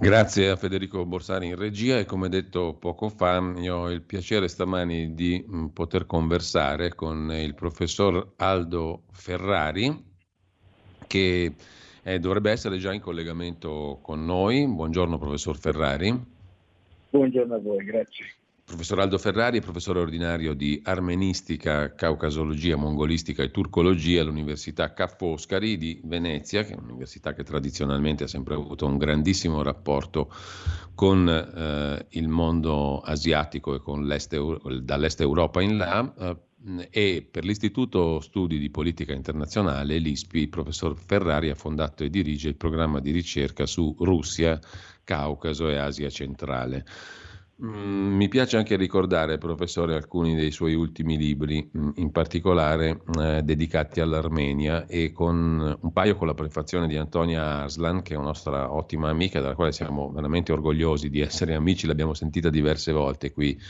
Grazie a Federico Borsari in regia e come detto poco fa, io ho il piacere stamani di mm, poter conversare con il professor Aldo Ferrari che eh, dovrebbe essere già in collegamento con noi. Buongiorno professor Ferrari. Buongiorno a voi, grazie. Professor Aldo Ferrari professore ordinario di armenistica, caucasologia, mongolistica e turcologia all'Università Ca' Foscari di Venezia, che è un'università che tradizionalmente ha sempre avuto un grandissimo rapporto con eh, il mondo asiatico e con l'est, dall'est Europa in là. Eh, e per l'Istituto Studi di Politica Internazionale, l'ISPI, il professor Ferrari ha fondato e dirige il programma di ricerca su Russia, Caucaso e Asia centrale. Mm, mi piace anche ricordare, professore, alcuni dei suoi ultimi libri, mm, in particolare eh, dedicati all'Armenia e con un paio con la prefazione di Antonia Arslan, che è una nostra ottima amica, della quale siamo veramente orgogliosi di essere amici, l'abbiamo sentita diverse volte qui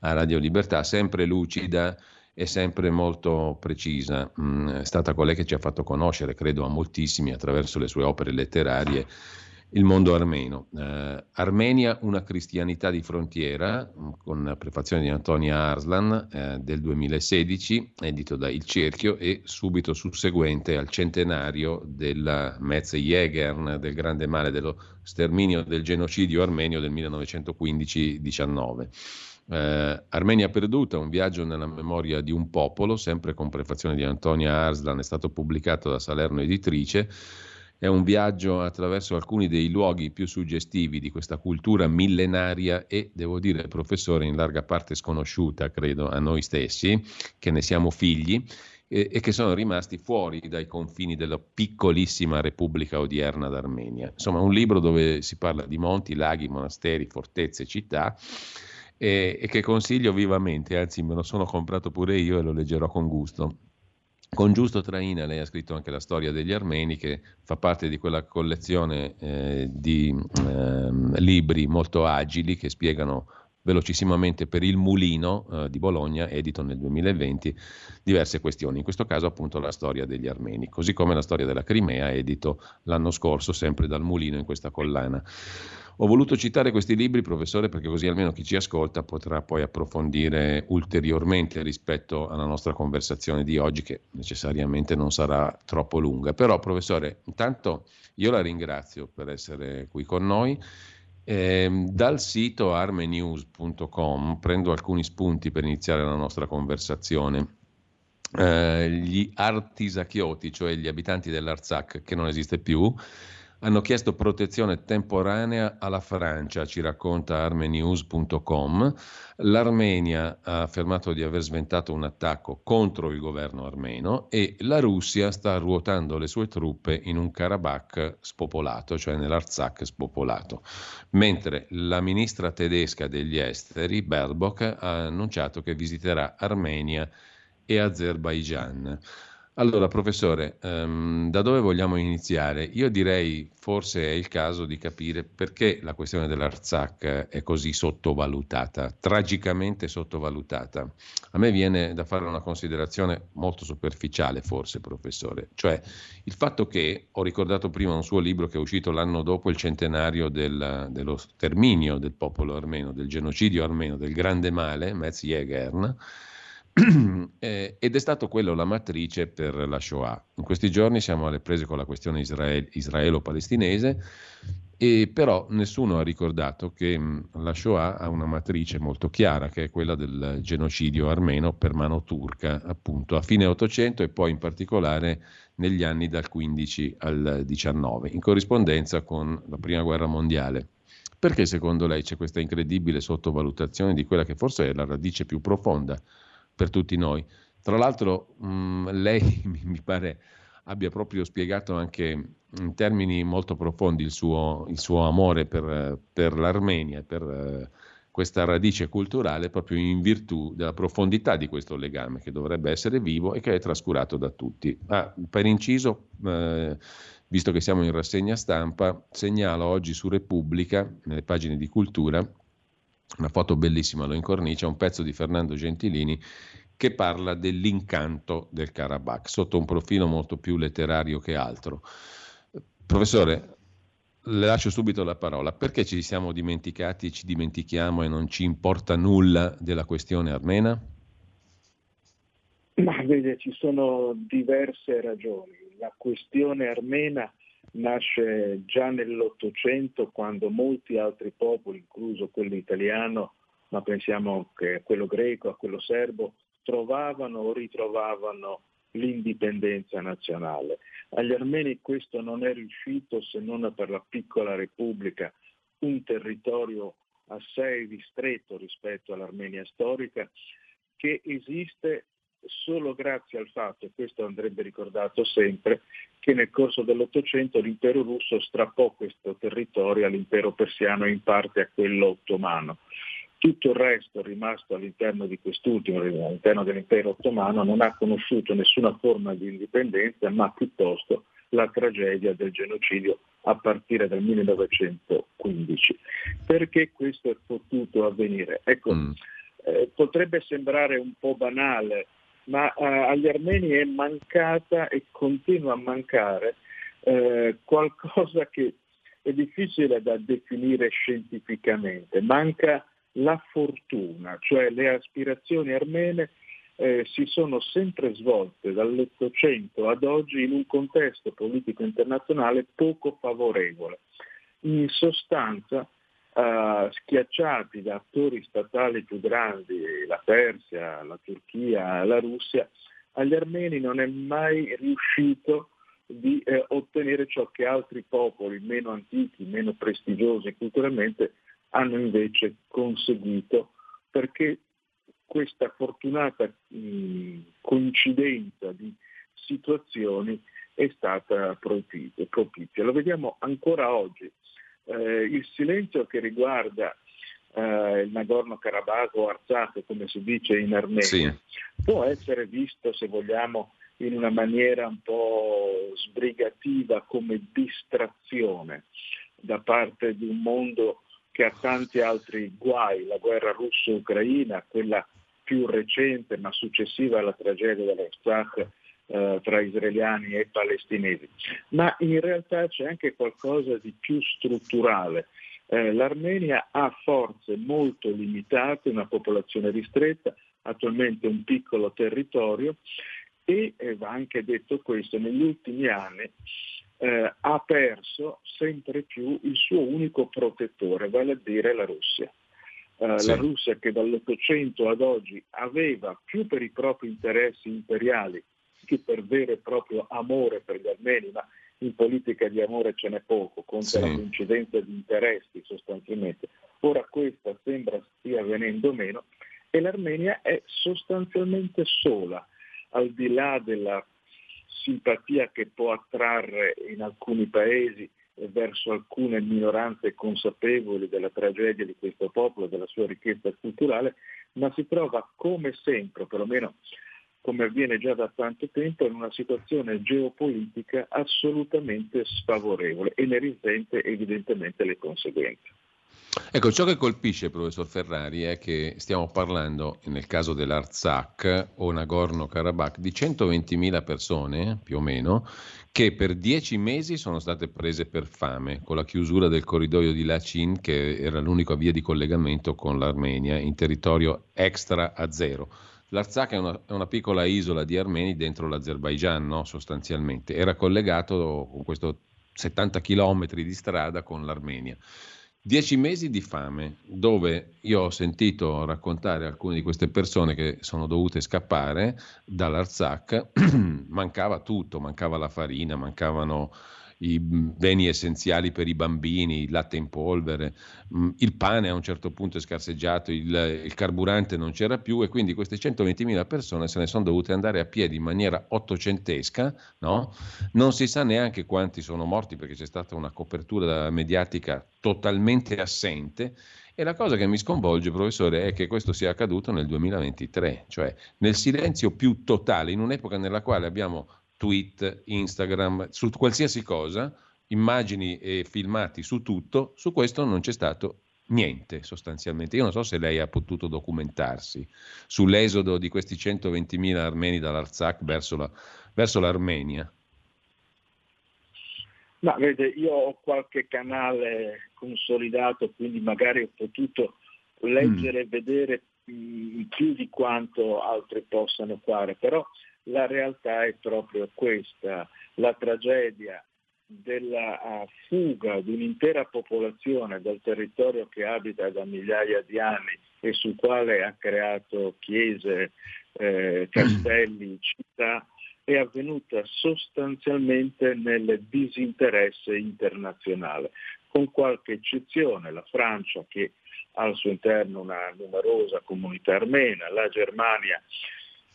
a Radio Libertà, sempre lucida e sempre molto precisa. Mm, è stata colei che ci ha fatto conoscere, credo, a moltissimi attraverso le sue opere letterarie il mondo armeno. Eh, Armenia, una cristianità di frontiera, mm, con la prefazione di Antonia Arslan eh, del 2016, edito da Il Cerchio, e subito susseguente al centenario della Metz Jägern, del grande male dello sterminio del genocidio armenio del 1915-19. Eh, Armenia perduta, un viaggio nella memoria di un popolo, sempre con prefazione di Antonia Arslan, è stato pubblicato da Salerno Editrice è un viaggio attraverso alcuni dei luoghi più suggestivi di questa cultura millenaria e, devo dire, professore, in larga parte sconosciuta, credo, a noi stessi, che ne siamo figli e, e che sono rimasti fuori dai confini della piccolissima Repubblica odierna d'Armenia. Insomma, un libro dove si parla di monti, laghi, monasteri, fortezze, città e, e che consiglio vivamente, anzi me lo sono comprato pure io e lo leggerò con gusto. Con Giusto Traina lei ha scritto anche la storia degli armeni che fa parte di quella collezione eh, di eh, libri molto agili che spiegano velocissimamente per il Mulino eh, di Bologna, edito nel 2020, diverse questioni, in questo caso appunto la storia degli armeni, così come la storia della Crimea, edito l'anno scorso sempre dal Mulino in questa collana. Ho voluto citare questi libri, professore, perché così almeno chi ci ascolta potrà poi approfondire ulteriormente rispetto alla nostra conversazione di oggi, che necessariamente non sarà troppo lunga. Però, professore, intanto io la ringrazio per essere qui con noi. Eh, dal sito armenews.com prendo alcuni spunti per iniziare la nostra conversazione. Eh, gli artisachioti, cioè gli abitanti dell'Arzak, che non esiste più, hanno chiesto protezione temporanea alla Francia, ci racconta armenews.com. L'Armenia ha affermato di aver sventato un attacco contro il governo armeno e la Russia sta ruotando le sue truppe in un Karabakh spopolato, cioè nell'Arzakh spopolato. Mentre la ministra tedesca degli esteri, Baerbock, ha annunciato che visiterà Armenia e Azerbaijan. Allora, professore, um, da dove vogliamo iniziare? Io direi forse è il caso di capire perché la questione dell'Arzak è così sottovalutata, tragicamente sottovalutata. A me viene da fare una considerazione molto superficiale, forse, professore, cioè il fatto che ho ricordato prima un suo libro che è uscito l'anno dopo il centenario del, dello sterminio del popolo armeno, del genocidio armeno, del grande male, Metz Jägern eh, ed è stato quello la matrice per la Shoah. In questi giorni siamo alle prese con la questione israel- israelo-palestinese, e però nessuno ha ricordato che mh, la Shoah ha una matrice molto chiara, che è quella del genocidio armeno per mano turca, appunto a fine 800 e poi in particolare negli anni dal 15 al 19, in corrispondenza con la Prima Guerra Mondiale. Perché secondo lei c'è questa incredibile sottovalutazione di quella che forse è la radice più profonda per tutti noi. Tra l'altro mh, mm, lei mi pare abbia proprio spiegato anche in termini molto profondi il suo, il suo amore per, per, l'Armenia, per uh, questa radice culturale, proprio in virtù della profondità di questo legame che dovrebbe essere vivo e che è trascurato da tutti. Ah, per inciso, uh, visto che siamo in rassegna stampa, segnalo oggi su Repubblica, nelle pagine di cultura, una foto bellissima lo incornicia, un pezzo di Fernando Gentilini che parla dell'incanto del Karabakh, sotto un profilo molto più letterario che altro. Professore, le lascio subito la parola. Perché ci siamo dimenticati, ci dimentichiamo e non ci importa nulla della questione armena? Ma vede, ci sono diverse ragioni. La questione armena nasce già nell'Ottocento quando molti altri popoli, incluso quello italiano, ma pensiamo a quello greco, a quello serbo, trovavano o ritrovavano l'indipendenza nazionale. Agli armeni questo non è riuscito se non per la piccola repubblica, un territorio assai ristretto rispetto all'Armenia storica, che esiste solo grazie al fatto, e questo andrebbe ricordato sempre, che nel corso dell'Ottocento l'impero russo strappò questo territorio all'impero persiano e in parte a quello ottomano. Tutto il resto rimasto all'interno di quest'ultimo, all'interno dell'impero ottomano, non ha conosciuto nessuna forma di indipendenza, ma piuttosto la tragedia del genocidio a partire dal 1915. Perché questo è potuto avvenire? Ecco, mm. eh, potrebbe sembrare un po' banale, ma eh, agli armeni è mancata e continua a mancare eh, qualcosa che è difficile da definire scientificamente. Manca la fortuna, cioè le aspirazioni armene eh, si sono sempre svolte dall'Ottocento ad oggi in un contesto politico internazionale poco favorevole. In sostanza, eh, schiacciati da attori statali più grandi, la Persia, la Turchia, la Russia, agli armeni non è mai riuscito di eh, ottenere ciò che altri popoli meno antichi, meno prestigiosi culturalmente hanno invece conseguito perché questa fortunata mh, coincidenza di situazioni è stata propizia. Lo vediamo ancora oggi. Eh, il silenzio che riguarda eh, il Nagorno-Karabakh o Artsakh, come si dice in Armenia, sì. può essere visto, se vogliamo, in una maniera un po' sbrigativa come distrazione da parte di un mondo che ha tanti altri guai, la guerra russo-ucraina, quella più recente ma successiva alla tragedia dell'Artsakh eh, tra israeliani e palestinesi. Ma in realtà c'è anche qualcosa di più strutturale. Eh, L'Armenia ha forze molto limitate, una popolazione ristretta, attualmente un piccolo territorio e eh, va anche detto questo, negli ultimi anni eh, ha perso sempre più il suo unico protettore, vale a dire la Russia. Eh, sì. La Russia che dall'Ottocento ad oggi aveva più per i propri interessi imperiali che per vero e proprio amore per gli armeni, ma in politica di amore ce n'è poco, conta sì. la coincidenza di interessi sostanzialmente. Ora questa sembra stia venendo meno e l'Armenia è sostanzialmente sola, al di là della simpatia che può attrarre in alcuni paesi verso alcune minoranze consapevoli della tragedia di questo popolo, della sua ricchezza culturale, ma si trova come sempre, perlomeno come avviene già da tanto tempo, in una situazione geopolitica assolutamente sfavorevole e ne risente evidentemente le conseguenze. Ecco, ciò che colpisce, professor Ferrari, è che stiamo parlando, nel caso dell'Artsakh o Nagorno-Karabakh, di 120.000 persone, più o meno, che per dieci mesi sono state prese per fame, con la chiusura del corridoio di Lachin, che era l'unica via di collegamento con l'Armenia, in territorio extra a zero. L'Artsakh è una, è una, piccola isola di armeni dentro l'Azerbaigian, no? sostanzialmente. Era collegato con questo 70 km di strada con l'Armenia. Dieci mesi di fame, dove io ho sentito raccontare alcune di queste persone che sono dovute scappare dall'Arzak, mancava tutto, mancava la farina, mancavano i beni essenziali per i bambini, il latte in polvere, mm, il pane a un certo punto è scarseggiato, il, il carburante non c'era più e quindi queste 120.000 persone se ne sono dovute andare a piedi in maniera ottocentesca, no? non si sa neanche quanti sono morti perché c'è stata una copertura mediatica totalmente assente. E la cosa che mi sconvolge, professore, è che questo sia accaduto nel 2023, cioè nel silenzio più totale, in un'epoca nella quale abbiamo tweet, Instagram, su qualsiasi cosa, immagini e filmati su tutto, su questo non c'è stato niente sostanzialmente. Io non so se lei ha potuto documentarsi sull'esodo di questi 120.000 armeni dall'Arzak verso, la, verso l'Armenia. Ma vede, io ho qualche canale consolidato, quindi magari ho potuto leggere e mm. vedere più di quanto altri possano fare, però la realtà è proprio questa, la tragedia della fuga di un'intera popolazione dal territorio che abita da migliaia di anni e sul quale ha creato chiese, eh, castelli, città, è avvenuta sostanzialmente nel disinteresse internazionale, con qualche eccezione, la Francia che al suo interno una numerosa comunità armena, la Germania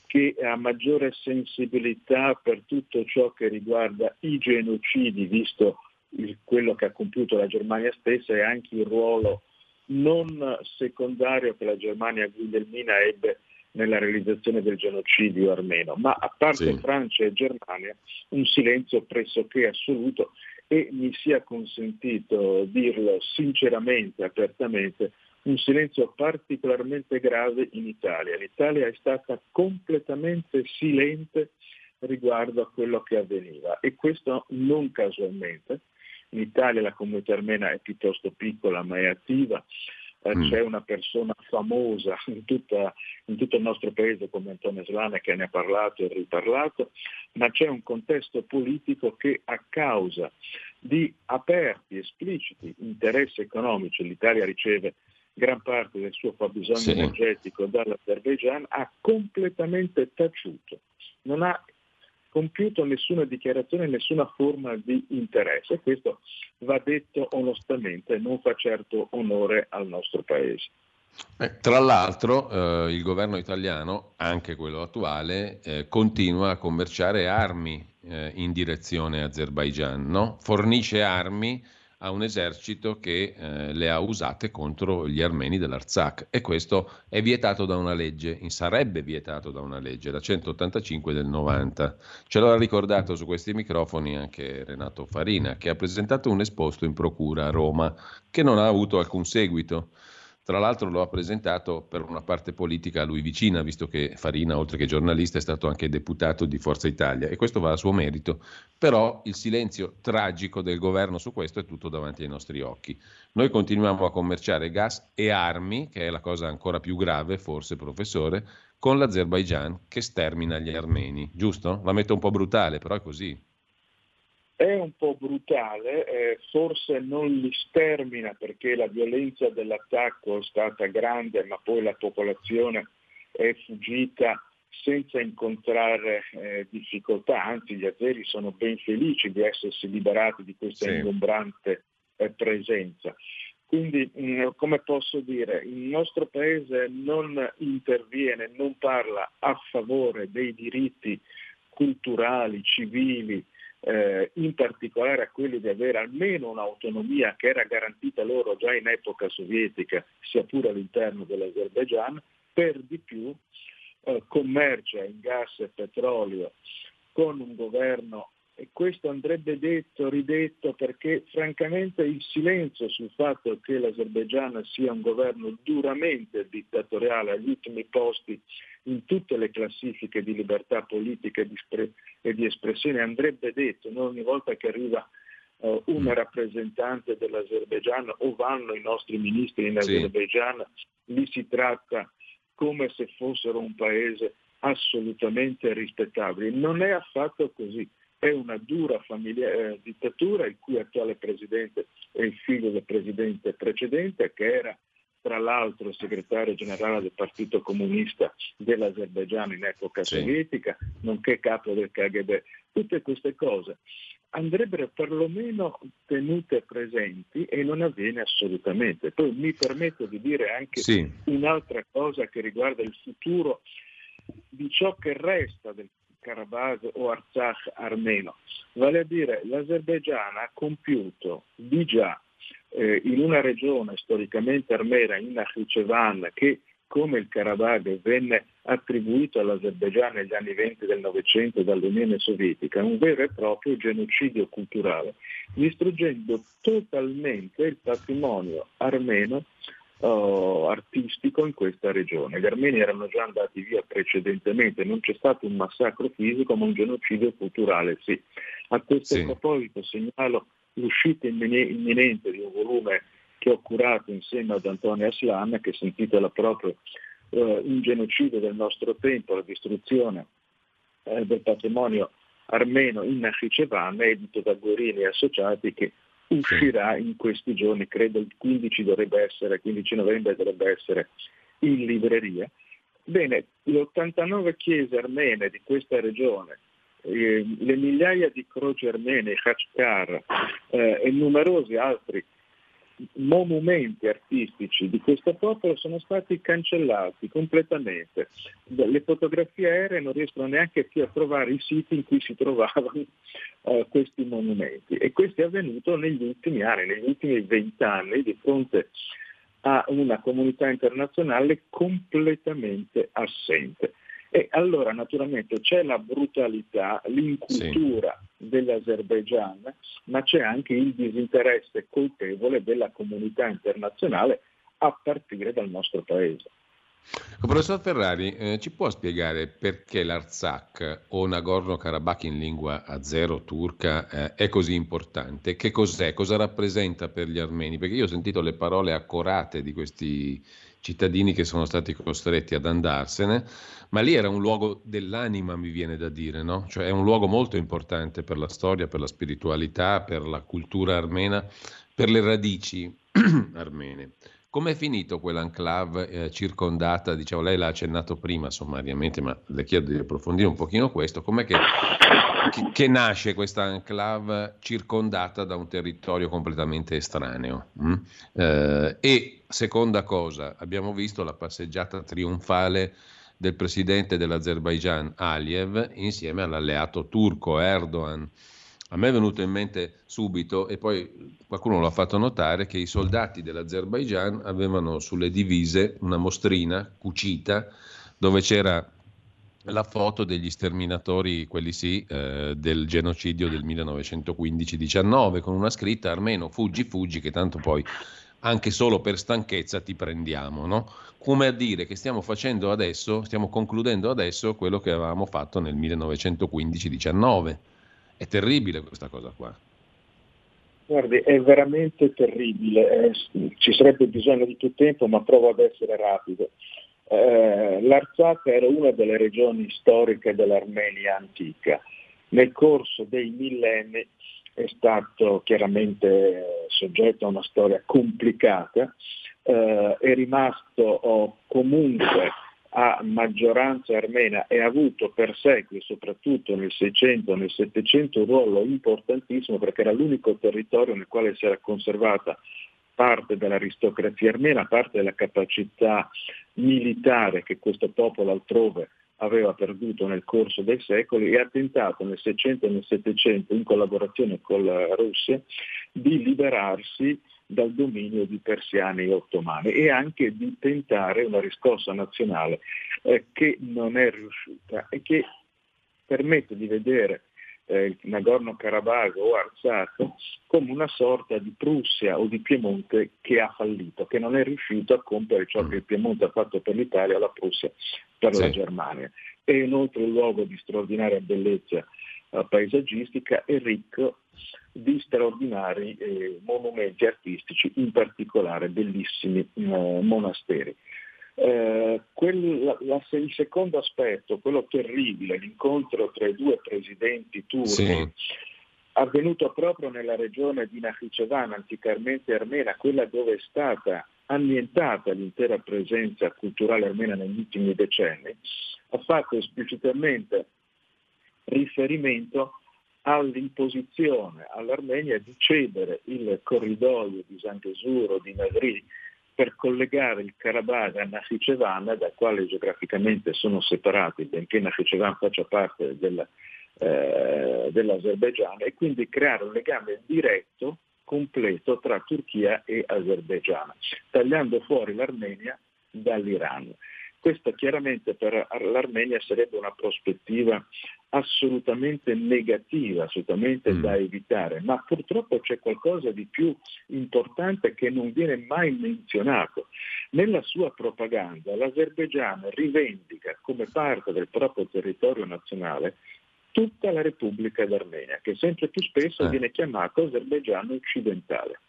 che ha maggiore sensibilità per tutto ciò che riguarda i genocidi, visto il, quello che ha compiuto la Germania stessa e anche il ruolo non secondario che la Germania Guglielmina ebbe nella realizzazione del genocidio armeno, ma a parte sì. Francia e Germania un silenzio pressoché assoluto e mi sia consentito dirlo sinceramente, apertamente, un silenzio particolarmente grave in Italia. L'Italia è stata completamente silente riguardo a quello che avveniva e questo non casualmente. In Italia la comunità armena è piuttosto piccola ma è attiva, eh, mm. c'è una persona famosa in, tutta, in, tutto il nostro paese come Antonio Slane che ne ha parlato e riparlato, ma c'è un contesto politico che a causa di aperti, espliciti interessi economici, l'Italia riceve gran parte del suo fabbisogno sì. energetico dall'Azerbaijan, ha completamente taciuto, non ha compiuto nessuna dichiarazione, nessuna forma di interesse. Questo va detto onestamente, non fa certo onore al nostro Paese. Eh, tra l'altro eh, il governo italiano, anche quello attuale, eh, continua a commerciare armi eh, in direzione Azerbaijan, no? fornisce armi a un esercito che eh, le ha usate contro gli armeni dell'Arzak e questo è vietato da una legge, sarebbe vietato da una legge, la 185 del 90. Ce l'ha ricordato su questi microfoni anche Renato Farina, che ha presentato un esposto in procura a Roma, che non ha avuto alcun seguito. Tra l'altro lo ha presentato per una parte politica a lui vicina, visto che Farina, oltre che giornalista, è stato anche deputato di Forza Italia e questo va a suo merito. Però il silenzio tragico del governo su questo è tutto davanti ai nostri occhi. Noi continuiamo a commerciare gas e armi, che è la cosa ancora più grave, forse professore, con l'Azerbaigian che stermina gli armeni, giusto? La metto un po' brutale, però è così. È un po' brutale, eh, forse non li stermina perché la violenza dell'attacco è stata grande, ma poi la popolazione è fuggita senza incontrare eh, difficoltà, anzi gli azeri sono ben felici di essersi liberati di questa sì. ingombrante eh, presenza. Quindi, mh, mm, come posso dire, il nostro Paese non interviene, non parla a favore dei diritti culturali, civili, eh, in particolare a quelli di avere almeno un'autonomia che era garantita loro già in epoca sovietica, sia pure all'interno dell'Azerbaijan, per di più eh, commercia in gas e petrolio con un governo e questo andrebbe detto, ridetto, perché francamente il silenzio sul fatto che l'Azerbaigian sia un governo duramente dittatoriale agli ultimi posti in tutte le classifiche di libertà politica e di, spre- e di espressione andrebbe detto, non ogni volta che arriva uh, un mm. rappresentante dell'Azerbaigian o vanno i nostri ministri in Azerbaigian, sì. lì si tratta come se fossero un paese assolutamente rispettabile. Non è affatto così è una dura famiglia, eh, dittatura il cui attuale presidente è il figlio del presidente precedente che era tra l'altro segretario generale del Partito Comunista dell'Azerbaigian in epoca sì. sovietica, nonché capo del KGB. Tutte queste cose andrebbero perlomeno tenute presenti e non avviene assolutamente. Poi mi permetto di dire anche sì. un'altra cosa che riguarda il futuro di ciò che resta del Karabakh o Artsakh armeno. Vale a dire l'Azerbaigian ha compiuto di già eh, in una regione storicamente armena, in Nakhchivan, che come il Karabakh venne attribuito all'Azerbaigian negli anni 20 del Novecento dall'Unione Sovietica, un vero e proprio genocidio culturale, distruggendo totalmente il patrimonio armeno uh, artistico in questa regione. Gli armeni erano già andati via precedentemente, non c'è stato un massacro fisico ma un genocidio culturale sì. A questo sì. proposito segnalo l'uscita imminente di un volume che ho curato insieme ad Antonio Aslan che si intitola proprio uh, Un genocidio del nostro tempo, la distruzione eh, del patrimonio armeno in Nakhichevan, edito da Guerini e Associati, che uscirà in questi giorni, credo il 15 dovrebbe essere, 15 novembre dovrebbe essere in libreria. Bene, le 89 chiese armene di questa regione, eh, le migliaia di croci armene, Khachkar eh, e numerosi altri monumenti artistici di questo popolo sono stati cancellati completamente. Le fotografie aeree non riescono neanche più a trovare i siti in cui si trovavano uh, questi monumenti e questo è avvenuto negli ultimi anni, negli ultimi vent'anni di fronte a una comunità internazionale completamente assente. E allora naturalmente c'è la brutalità, l'incultura sì. dell'Azerbaigian, ma c'è anche il disinteresse colpevole della comunità internazionale a partire dal nostro paese. Professor Ferrari, eh, ci può spiegare perché l'Artsakh o Nagorno-Karabakh in lingua azero-turca eh, è così importante? Che cos'è? Cosa rappresenta per gli armeni? Perché io ho sentito le parole accorate di questi cittadini che sono stati costretti ad andarsene, ma lì era un luogo dell'anima, mi viene da dire, no? Cioè è un luogo molto importante per la storia, per la spiritualità, per la cultura armena, per le radici armene. Come è finito quell'enclave eh, circondata, diciamo, lei l'ha accennato prima sommariamente, ma le chiedo di approfondire un pochino questo, com'è che, che, che nasce questa enclave circondata da un territorio completamente estraneo? Mm? Eh, e seconda cosa, abbiamo visto la passeggiata trionfale del presidente dell'Azerbaigian Aliyev insieme all'alleato turco Erdogan. A me è venuto in mente subito, e poi qualcuno l'ha fatto notare, che i soldati dell'Azerbaigian avevano sulle divise una mostrina cucita dove c'era la foto degli sterminatori, quelli sì, eh, del genocidio del 1915-19, con una scritta armeno fuggi fuggi, che tanto poi anche solo per stanchezza ti prendiamo, no? Come a dire che stiamo facendo adesso, stiamo concludendo adesso quello che avevamo fatto nel 1915-19. È terribile questa cosa qua. Guardi, è veramente terribile, eh, ci sarebbe bisogno di più tempo, ma provo ad essere rapido. Eh, era una delle regioni storiche dell'Armenia antica. Nel corso dei millenni è stato chiaramente soggetto a una storia complicata, eh, è rimasto oh, comunque a maggioranza armena e ha avuto per secoli, soprattutto nel 600 nel 700, un ruolo importantissimo perché era l'unico territorio nel quale si era conservata parte dell'aristocrazia armena, parte della capacità militare che questo popolo altrove aveva perduto nel corso dei secoli e ha tentato nel 600 e nel 700, in collaborazione con la Russia, di liberarsi dal dominio di persiani e ottomani e anche di tentare una riscossa nazionale eh, che non è riuscita e che permette di vedere eh, Nagorno-Karabakh o Artsakh come una sorta di Prussia o di Piemonte che ha fallito, che non è riuscito a compiere ciò che il Piemonte ha fatto per l'Italia la Prussia per sì. la Germania. È inoltre un luogo di straordinaria bellezza eh, paesaggistica e ricco di straordinari eh, monumenti artistici, in particolare bellissimi eh, monasteri. Eh, quel, la, il secondo aspetto, quello terribile, l'incontro tra i due presidenti turchi, sì. avvenuto proprio nella regione di Nakhichevan, anticamente armena, quella dove è stata annientata l'intera presenza culturale armena negli ultimi decenni, ha fatto esplicitamente riferimento all'imposizione all'Armenia di cedere il corridoio di San Gesuro, di Nagri, per collegare il Karabakh a Nakhichevan, dal quale geograficamente sono separati, benché Nakhichevan faccia parte del, eh, dell'Azerbaigian, e quindi creare un legame diretto, completo tra Turchia e Azerbaigian, tagliando fuori l'Armenia dall'Iran. Questa chiaramente per l'Armenia sarebbe una prospettiva assolutamente negativa, assolutamente mm. da evitare, ma purtroppo c'è qualcosa di più importante che non viene mai menzionato Nella sua propaganda l'Azerbaigian rivendica come parte del proprio territorio nazionale tutta la Repubblica d'Armenia, che sempre più spesso eh. viene chiamato Azerbaigian occidentale.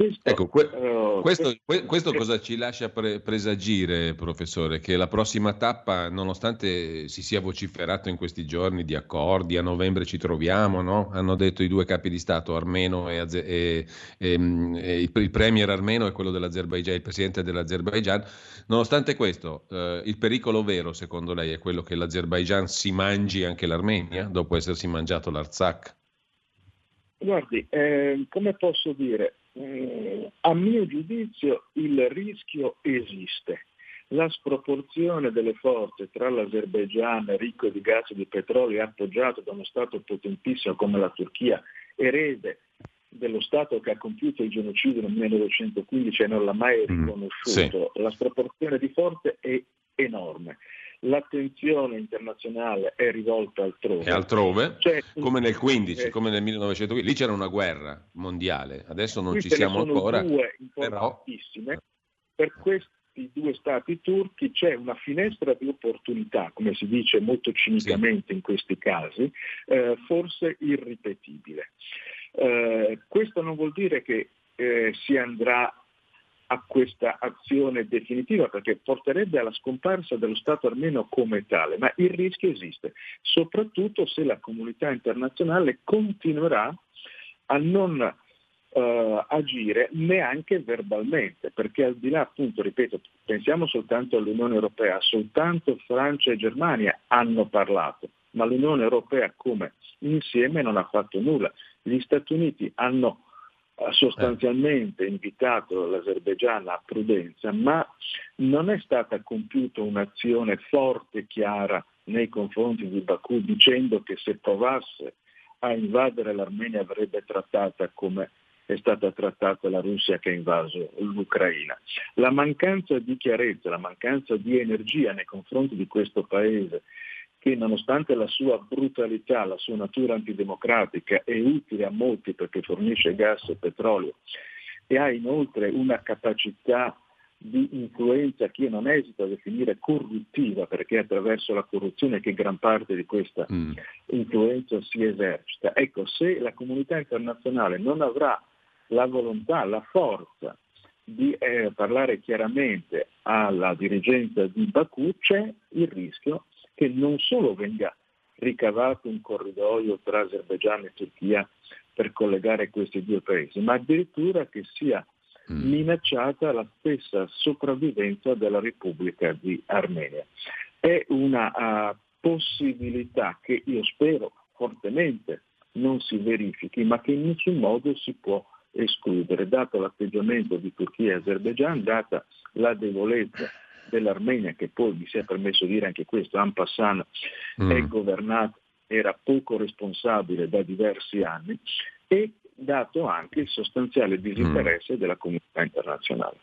Questo, ecco, que- uh, questo, que- questo, cosa ci lascia pre- presagire, professore? Che la prossima tappa, nonostante si sia vociferato in questi giorni di accordi, a novembre ci troviamo, no? hanno detto i due capi di Stato, armeno e, Aze- e, e, mm, e il, premier armeno e quello dell'Azerbaigian, il presidente dell'Azerbaigian, nonostante questo, eh, il pericolo vero, secondo lei, è quello che l'Azerbaigian si mangi anche l'Armenia, dopo essersi mangiato l'Arzak? Guardi, eh, come posso dire, eh, a mio giudizio il rischio esiste. La sproporzione delle forze tra l'Azerbaigian ricco di gas e di petrolio e appoggiato da uno Stato potentissimo come la Turchia, erede dello Stato che ha compiuto il genocidio nel 1915 e non l'ha mai riconosciuto, mm, sì. la sproporzione di forze è enorme l'attenzione internazionale è rivolta altrove. E altrove, cioè, come nel 15, eh, come nel 1915, lì c'era una guerra mondiale, adesso non ci siamo ancora. Due importantissime. Però... Per questi due stati turchi c'è una finestra di opportunità, come si dice molto cinicamente sì. in questi casi, eh, forse irripetibile. Eh, questo non vuol dire che eh, si andrà a questa azione definitiva perché porterebbe alla scomparsa dello Stato armeno come tale, ma il rischio esiste, soprattutto se la comunità internazionale continuerà a non uh, agire neanche verbalmente, perché al di là appunto, ripeto, pensiamo soltanto all'Unione Europea, soltanto Francia e Germania hanno parlato, ma l'Unione Europea come insieme non ha fatto nulla. Gli Stati Uniti hanno ha sostanzialmente invitato l'Azerbaigian a prudenza, ma non è stata compiuta un'azione forte e chiara nei confronti di Baku dicendo che se provasse a invadere l'Armenia avrebbe trattata come è stata trattata la Russia che ha invaso l'Ucraina. La mancanza di chiarezza, la mancanza di energia nei confronti di questo paese che nonostante la sua brutalità, la sua natura antidemocratica è utile a molti perché fornisce gas e petrolio e ha inoltre una capacità di influenza che io non esito a definire corruttiva perché è attraverso la corruzione che gran parte di questa mm. influenza si esercita. Ecco, se la comunità internazionale non avrà la volontà, la forza di eh, parlare chiaramente alla dirigenza di Baku, c'è il rischio che non solo venga ricavato un corridoio tra Azerbaigian e Turchia per collegare questi due paesi, ma addirittura che sia mm. minacciata la stessa sopravvivenza della Repubblica di Armenia. È una uh, possibilità che io spero fortemente non si verifichi, ma che in nessun modo si può escludere, dato l'atteggiamento di Turchia e Azerbaigian, data la debolezza dell'Armenia, che poi mi si è permesso dire anche questo, Ampassan mm. è governato, era poco responsabile da diversi anni, e dato anche il sostanziale disinteresse mm. della comunità internazionale.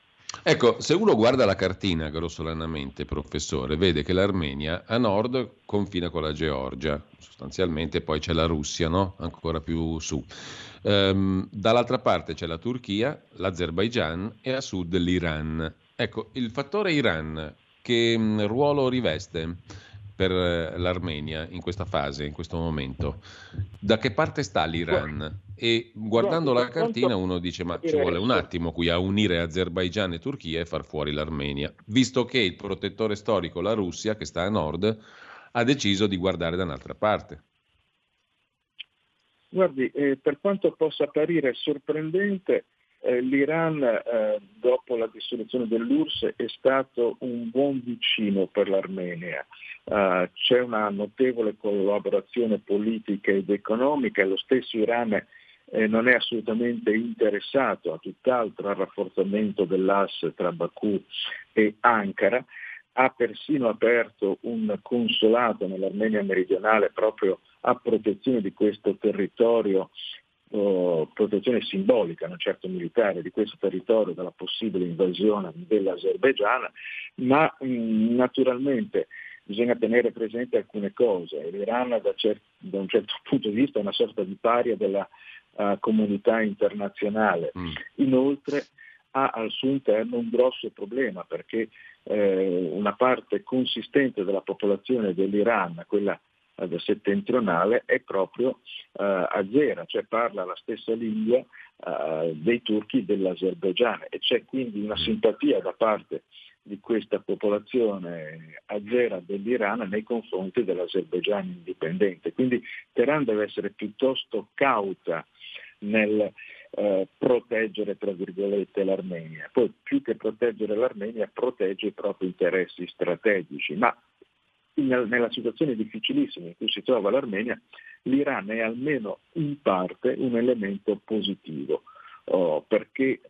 Ecco, se uno guarda la cartina grossolanamente, professore, vede che l'Armenia a nord confina con la Georgia, sostanzialmente poi c'è la Russia, no? ancora più su. Um, dall'altra parte c'è la Turchia, l'Azerbaigian e a sud l'Iran. Ecco, il fattore Iran, che ruolo riveste per eh, l'Armenia in questa fase, in questo momento? Da che parte sta l'Iran? E guardando la cartina uno dice ma ci vuole un attimo qui a unire Azerbaigian e Turchia e far fuori l'Armenia, visto che il protettore storico, la Russia, che sta a nord, ha deciso di guardare da un'altra parte. Guardi, eh, per quanto possa apparire sorprendente, eh, L'Iran eh, dopo la dissoluzione dell'URSS è stato un buon vicino per l'Armenia. Uh, c'è una notevole collaborazione politica ed economica e lo stesso Iran eh, non è assolutamente interessato a tutt'altro al rafforzamento dell'asse tra Baku e Ankara. Ha persino aperto un consolato nell'Armenia meridionale proprio a protezione di questo territorio protezione simbolica, non certo militare, di questo territorio dalla possibile invasione dell'Azerbaigian, ma mh, naturalmente bisogna tenere presente alcune cose. L'Iran da, cer- da, un certo punto di vista è una sorta di paria della uh, comunità internazionale. Mm. Inoltre ha al suo interno un grosso problema perché eh, una parte consistente della popolazione dell'Iran, quella settentrionale, è proprio eh, azera, cioè parla la stessa lingua eh, dei turchi dell'Azerbaigian e c'è quindi una simpatia da parte di questa popolazione azera dell'Iran nei confronti dell'Azerbaigian indipendente. Quindi Teheran deve essere piuttosto cauta nel eh, proteggere tra virgolette l'Armenia. Poi più che proteggere l'Armenia protegge i propri interessi strategici, ma nella situazione difficilissima in cui si trova l'Armenia, l'Iran è almeno in parte un elemento positivo, oh, perché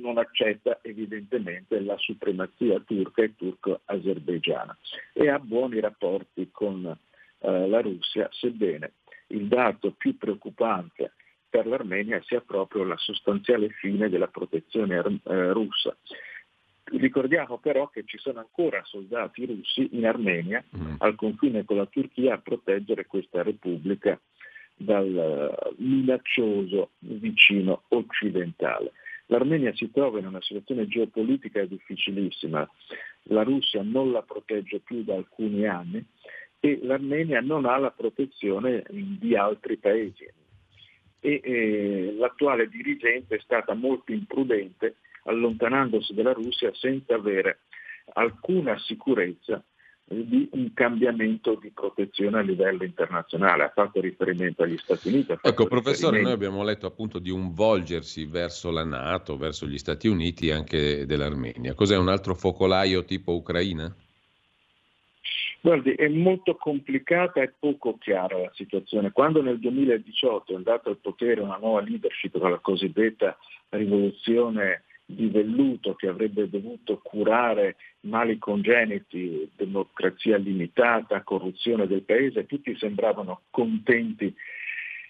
non accetta evidentemente la supremazia turca e turco-azerbaigiana e ha buoni rapporti con eh, la Russia, sebbene il dato più preoccupante per l'Armenia sia proprio la sostanziale fine della protezione eh, russa. Ricordiamo però che ci sono ancora soldati russi in Armenia, mm. al confine con la Turchia, a proteggere questa repubblica dal eh, minaccioso vicino occidentale. L'Armenia si trova in una situazione geopolitica difficilissima, la Russia non la protegge più da alcuni anni e l'Armenia non ha la protezione di altri paesi, e eh, l'attuale dirigente è stata molto imprudente allontanandosi dalla Russia senza avere alcuna sicurezza di un cambiamento di protezione a livello internazionale. Ha fatto riferimento agli Stati Uniti. Ecco, professore, noi abbiamo letto appunto di un volgersi verso la Nato, verso gli Stati Uniti anche dell'Armenia. Cos'è un altro focolaio tipo Ucraina? Guardi, è molto complicata e poco chiara la situazione. Quando nel 2018 è andata al potere una nuova leadership con la cosiddetta rivoluzione di velluto che avrebbe dovuto curare mali congeniti, democrazia limitata, corruzione del paese, tutti sembravano contenti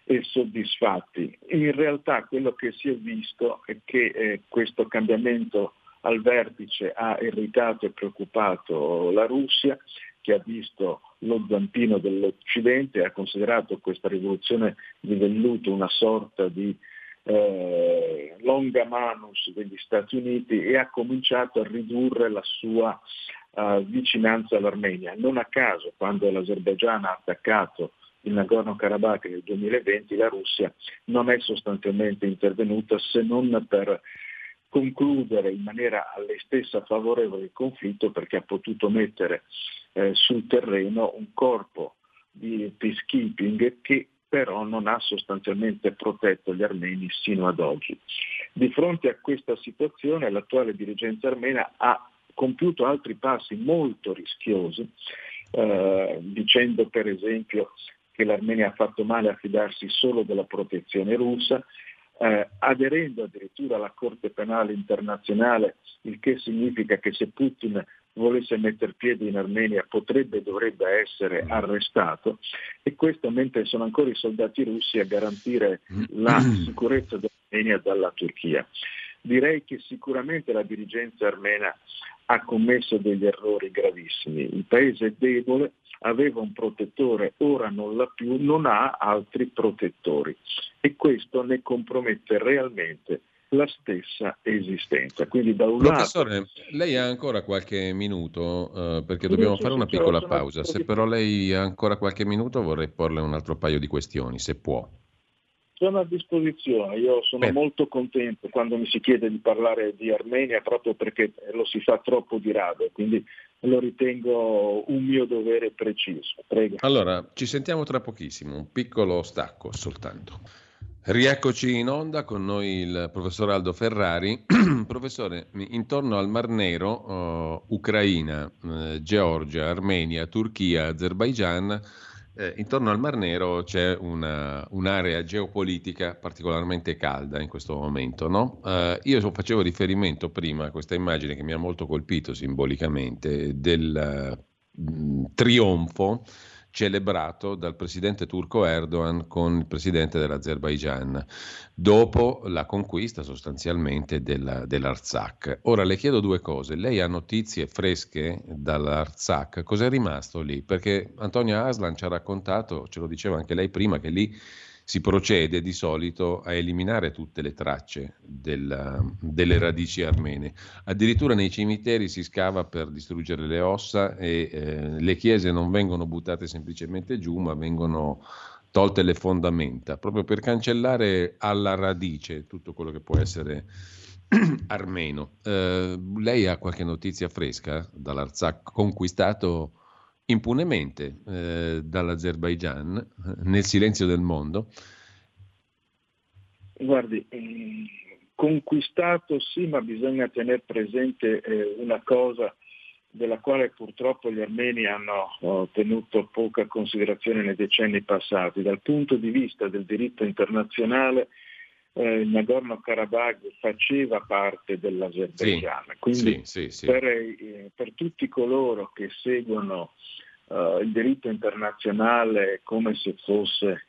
e soddisfatti. In realtà quello che si è visto è che eh, questo cambiamento al vertice ha irritato e preoccupato la Russia che ha visto lo zampino dell'Occidente e ha considerato questa rivoluzione di velluto una sorta di eh, longa manus degli Stati Uniti e ha cominciato a ridurre la sua uh, vicinanza all'Armenia. Non a caso, quando l'Azerbaigian ha attaccato il Nagorno-Karabakh nel 2020, la Russia non è sostanzialmente intervenuta se non per concludere in maniera a lei stessa favorevole il conflitto perché ha potuto mettere eh, sul terreno un corpo di peacekeeping che però non ha sostanzialmente protetto gli armeni sino ad oggi. Di fronte a questa situazione l'attuale dirigenza armena ha compiuto altri passi molto rischiosi, eh, dicendo per esempio che l'Armenia ha fatto male a fidarsi solo della protezione russa, eh, aderendo addirittura alla Corte Penale Internazionale, il che significa che se Putin volesse mettere piede in Armenia potrebbe e dovrebbe essere arrestato e questo mentre sono ancora i soldati russi a garantire la mm. sicurezza dell'Armenia dalla Turchia. Direi che sicuramente la dirigenza armena ha commesso degli errori gravissimi. Il paese è debole, aveva un protettore, ora non l'ha più, non ha altri protettori e questo ne compromette realmente la stessa esistenza. Quindi da un Professore, lato... lei ha ancora qualche minuto uh, perché dobbiamo fare una piccola pausa. Se però lei ha ancora qualche minuto vorrei porle un altro paio di questioni, se può. Sono a disposizione, io sono Beh. molto contento quando mi si chiede di parlare di Armenia proprio perché lo si fa troppo di rado, quindi lo ritengo un mio dovere preciso. Prego. Allora, ci sentiamo tra pochissimo, un piccolo stacco soltanto. Rieccoci in onda con noi il professor Aldo Ferrari. Professore, intorno al Mar Nero, uh, Ucraina, uh, Georgia, Armenia, Turchia, Azerbaigian, eh, intorno al Mar Nero c'è una, un'area geopolitica particolarmente calda in questo momento. No? Uh, io facevo riferimento prima a questa immagine che mi ha molto colpito simbolicamente del uh, trionfo celebrato dal presidente turco Erdogan con il presidente dell'Azerbaigian, dopo la conquista sostanzialmente della, dell'Artsakh. Ora le chiedo due cose, lei ha notizie fresche dall'Artsakh, cos'è rimasto lì? Perché Antonia Aslan ci ha raccontato, ce lo diceva anche lei prima, che lì si procede di solito a eliminare tutte le tracce della, delle radici armene. Addirittura nei cimiteri si scava per distruggere le ossa e eh, le chiese non vengono buttate semplicemente giù, ma vengono tolte le fondamenta, proprio per cancellare alla radice tutto quello che può essere armeno. Eh, lei ha qualche notizia fresca dall'Arzak conquistato impunemente eh, dall'Azerbaigian nel silenzio del mondo? Guardi, mm, conquistato sì, ma bisogna tenere presente eh, una cosa della quale purtroppo gli armeni hanno tenuto poca considerazione nei decenni passati. Dal punto di vista del diritto internazionale, eh, Nagorno-Karabakh faceva parte dell'Azerbaigian. Sì, Quindi sì, sì, per, eh, per, tutti coloro che seguono eh, il diritto internazionale come se fosse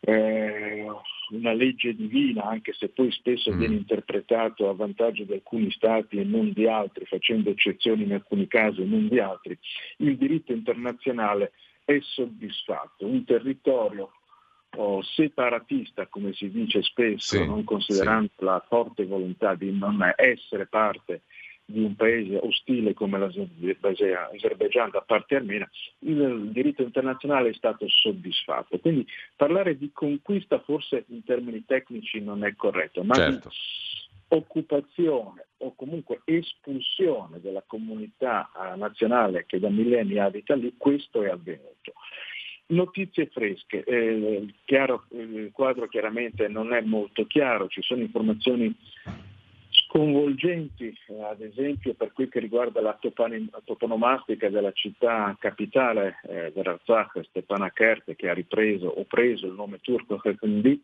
eh, una legge divina, anche se poi spesso mm. viene interpretato a vantaggio di alcuni stati e non di altri, facendo eccezioni in alcuni casi e non di altri, il diritto internazionale è soddisfatto. Un territorio oh, separatista, come si dice spesso, sì, non considerando sì. la forte volontà di non essere parte di un paese ostile come l'Azerbaigian da parte armena, il diritto internazionale è stato soddisfatto. Quindi parlare di conquista forse in termini tecnici non è corretto, ma certo. di occupazione o comunque espulsione della comunità eh, nazionale che da millenni abita lì, questo è avvenuto. Notizie fresche, eh, il, quadro chiaramente non è molto chiaro, ci sono informazioni sconvolgenti, eh, ad esempio per quel che riguarda la toponomastica della città capitale eh, dell'Arzakh, Stepanakert, che ha ripreso o preso il nome turco Khekindi,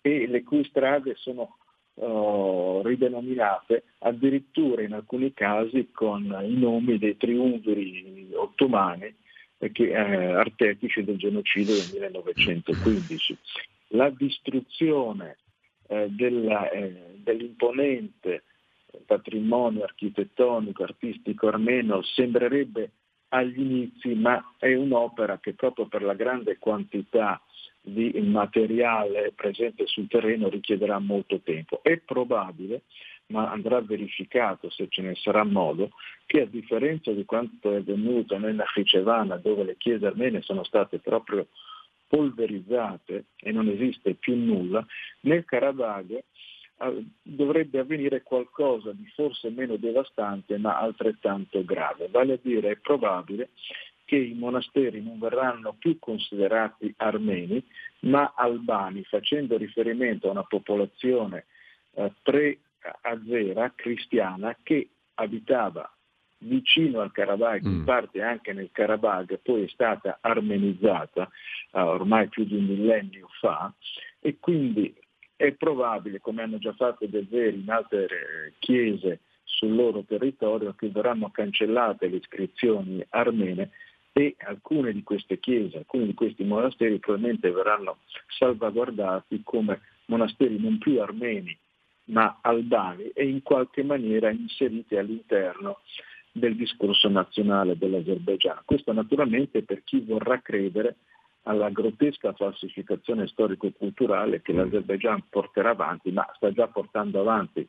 e le cui strade sono uh, ridenominate addirittura in alcuni casi con i nomi dei triumviri ottomani che, eh, artefici del genocidio del 1915. La distruzione eh, della, eh, dell'imponente patrimonio architettonico, artistico armeno sembrerebbe agli inizi, ma è un'opera che proprio per la grande quantità di materiale presente sul terreno richiederà molto tempo. È probabile, ma andrà verificato se ce ne sarà modo, che a differenza di quanto è avvenuto nella Khicevana, dove le chiese armene sono state proprio polverizzate e non esiste più nulla, nel Karabakh eh, dovrebbe avvenire qualcosa di forse meno devastante ma altrettanto grave. Vale a dire è probabile che i monasteri non verranno più considerati armeni ma albani, facendo riferimento a una popolazione eh, pre-azera cristiana che abitava vicino al Karabakh, in mm. parte anche nel Karabakh, poi è stata armenizzata uh, ormai più di un millennio fa e quindi è probabile, come hanno già fatto dei veri in altre chiese sul loro territorio, che verranno cancellate le iscrizioni armene e alcune di queste chiese, alcuni di questi monasteri probabilmente verranno salvaguardati come monasteri non più armeni ma albani e in qualche maniera inseriti all'interno del discorso nazionale dell'Azerbaigian. Questo naturalmente per chi vorrà credere alla grottesca falsificazione storico-culturale che l'Azerbaigian porterà avanti, ma sta già portando avanti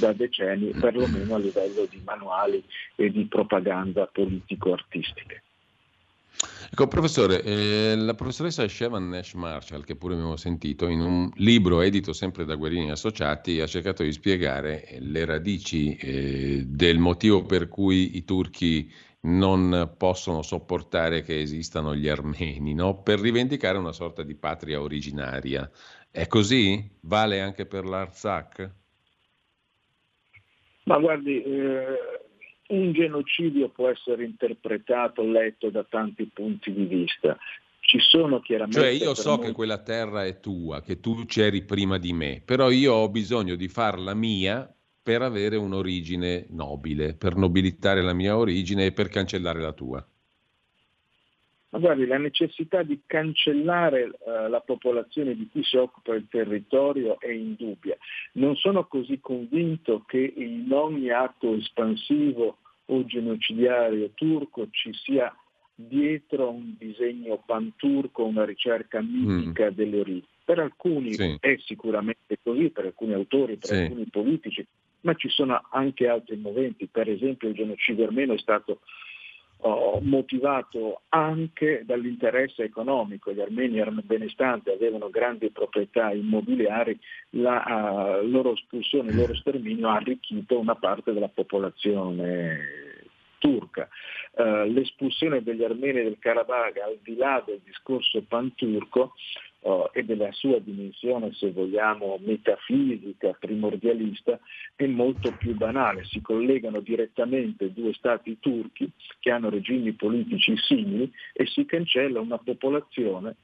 da decenni, perlomeno a livello di manuali e di propaganda politico-artistica. Ecco, professore, eh, la professoressa Shevan Nash Marshall, che pure abbiamo sentito, in un libro edito sempre da Guerini Associati, ha cercato di spiegare le radici eh, del motivo per cui i turchi non possono sopportare che esistano gli armeni, no? per rivendicare una sorta di patria originaria. È così? Vale anche per l'Artsakh? Ma guardi, eh, un genocidio può essere interpretato, letto da tanti punti di vista. Ci sono chiaramente... Cioè io so molti... che quella terra è tua, che tu c'eri prima di me, però io ho bisogno di farla mia per avere un'origine nobile, per nobilitare la mia origine e per cancellare la tua. Ma guardi, la necessità di cancellare uh, la popolazione di cui si occupa il territorio è indubbia. Non sono così convinto che in ogni atto espansivo o genocidario turco ci sia dietro un disegno panturco, una ricerca mitica mm. delle origini. Per alcuni sì. è sicuramente così, per alcuni autori, per sì. alcuni politici, ma ci sono anche altri moventi, per esempio il genocidio armeno è stato motivato anche dall'interesse economico, gli armeni erano benestanti, avevano grandi proprietà immobiliari, la uh, loro espulsione, il loro sterminio ha arricchito una parte della popolazione turca. Uh, l'espulsione degli armeni del Karabakh, al di là del discorso panturco, uh, e della sua dimensione, se vogliamo, metafisica, primordialista, è molto più banale. Si collegano direttamente due stati turchi che hanno regimi politici simili e si cancella una popolazione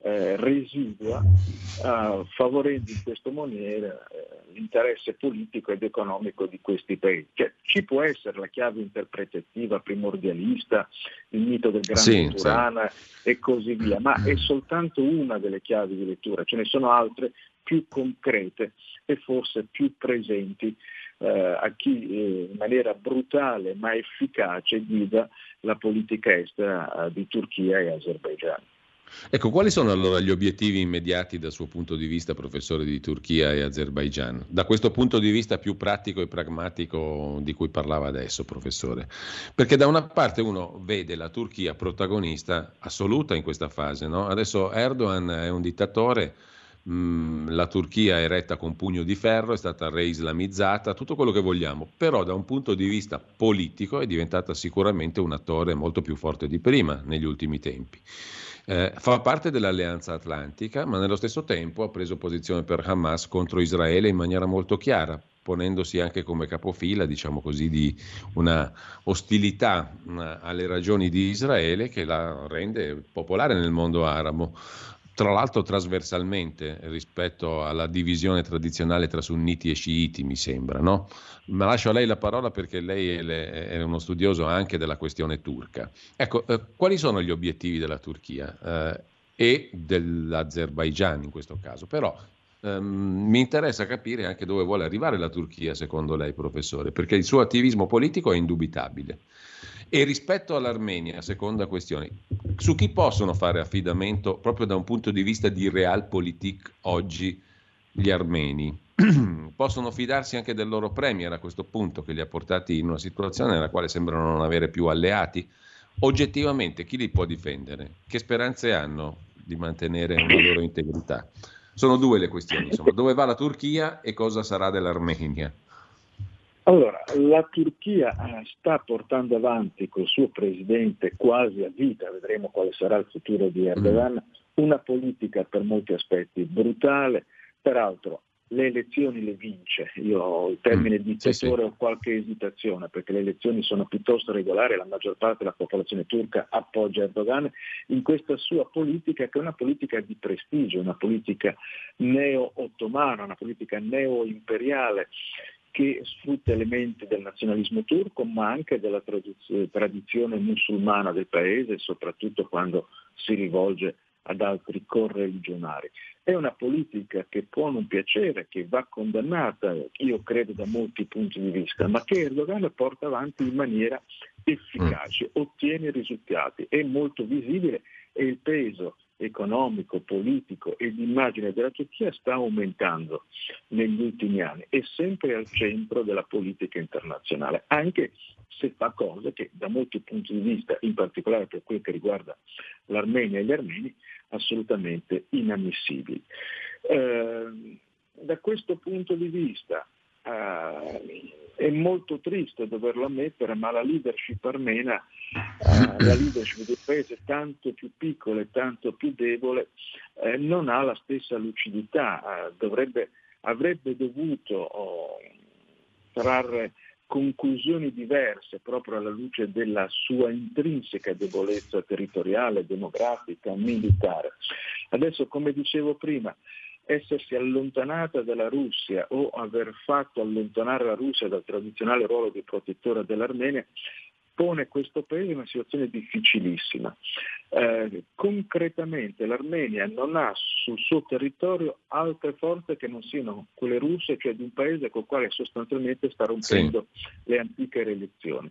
eh, residua, eh, favorendo in questa maniera eh, l'interesse politico ed economico di questi paesi. Cioè, ci può essere la chiave interpretativa primordialista, il mito del grande sì, Turana sì. e così via, ma è soltanto una delle chiavi di lettura, ce ne sono altre più concrete e forse più presenti eh, a chi eh, in maniera brutale ma efficace guida la politica estera eh, di Turchia e Azerbaigian. Ecco, quali sono allora gli obiettivi immediati dal suo punto di vista, professore di Turchia e Azerbaigian? Da questo punto di vista più pratico e pragmatico di cui parlava adesso, professore. Perché da una parte uno vede la Turchia protagonista assoluta in questa fase, no? Adesso Erdogan è un dittatore, mm, la Turchia è retta con pugno di ferro, è stata reislamizzata, tutto quello che vogliamo, però da un punto di vista politico è diventata sicuramente un attore molto più forte di prima negli ultimi tempi. Eh, fa parte dell'Alleanza Atlantica, ma nello stesso tempo ha preso posizione per Hamas contro Israele in maniera molto chiara, ponendosi anche come capofila, diciamo così, di una ostilità una, alle ragioni di Israele che la rende popolare nel mondo arabo tra l'altro trasversalmente rispetto alla divisione tradizionale tra sunniti e sciiti, mi sembra, no? Ma lascio a lei la parola perché lei è, uno studioso anche della questione turca. Ecco, eh, quali sono gli obiettivi della Turchia eh, e dell'Azerbaigian in questo caso? Però ehm, mi interessa capire anche dove vuole arrivare la Turchia, secondo lei, professore, perché il suo attivismo politico è indubitabile. E rispetto all'Armenia, seconda questione, su chi possono fare affidamento proprio da un punto di vista di realpolitik oggi gli armeni? possono fidarsi anche del loro premier a questo punto che li ha portati in una situazione nella quale sembrano non avere più alleati? Oggettivamente chi li può difendere? Che speranze hanno di mantenere una loro integrità? Sono due le questioni, insomma, dove va la Turchia e cosa sarà dell'Armenia? Allora, la Turchia eh, sta portando avanti col suo presidente quasi a vita, vedremo quale sarà il futuro di Erdogan, mm. una politica per molti aspetti brutale, peraltro le elezioni le vince, io ho il termine mm, dittatore sì, sì. ho qualche esitazione perché le elezioni sono piuttosto regolari, la maggior parte della popolazione turca appoggia Erdogan in questa sua politica che è una politica di prestigio, una politica neo-ottomana, una politica neo-imperiale che sfrutta elementi del nazionalismo turco ma anche della tradizione musulmana del paese, soprattutto quando si rivolge ad altri correligionari. È una politica che può non piacere, che va condannata, io credo da molti punti di vista, ma che Erdogan porta avanti in maniera efficace, ottiene risultati, è molto visibile e il peso economico, politico e di della Turchia sta aumentando negli ultimi anni, è sempre al centro della politica internazionale, anche se fa cose che da molti punti di vista, in particolare per quel che riguarda l'Armenia e gli armeni, assolutamente inammissibili. Eh, da questo punto di vista eh, è molto triste doverlo ammettere, ma la leadership armena, eh, la leadership del paese tanto più piccola e tanto più debole, eh, non ha la stessa lucidità, eh, dovrebbe, avrebbe dovuto oh, trarre conclusioni diverse proprio alla luce della sua intrinseca debolezza territoriale, demografica, militare. Adesso, come dicevo prima, essersi allontanata dalla Russia o aver fatto allontanare la Russia dal tradizionale ruolo di protettore dell'Armenia pone questo paese in una situazione difficilissima. Eh, concretamente l'Armenia non ha sul suo territorio altre forze che non siano quelle russe, cioè di un paese col quale sostanzialmente sta rompendo sì. le antiche relazioni.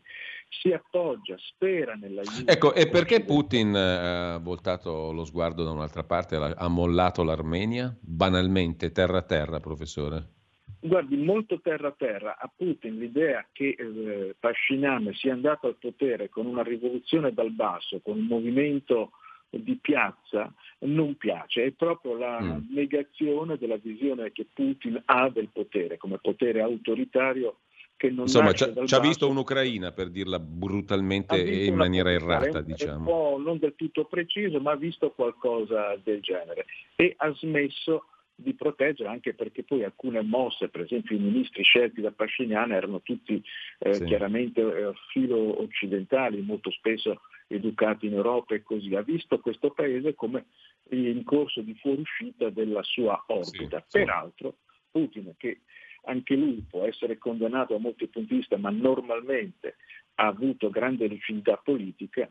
Si appoggia, spera nella Ecco, e perché Putin eh, ha voltato lo sguardo da un'altra parte, ha mollato l'Armenia? Banalmente, terra a terra, professore? Guardi, molto terra a terra. A Putin l'idea che eh, Pashinyan sia andato al potere con una rivoluzione dal basso, con un movimento di piazza, non piace. È proprio la mm. negazione della visione che Putin ha del potere, come potere autoritario che non Insomma, ci ha visto un'Ucraina, per dirla brutalmente e in maniera errata, diciamo. Un po' non del tutto preciso, ma ha visto qualcosa del genere. E ha smesso di proteggere anche perché poi alcune mosse, per esempio i ministri scelti da Pasciniana erano tutti eh, sì. chiaramente eh, filo occidentali, molto spesso educati in Europa e così. Ha visto questo paese come in corso di fuoriuscita della sua orbita. Sì, Peraltro Putin, che anche lui può essere condannato a molti punti di vista, ma normalmente ha avuto grande lucidità politica,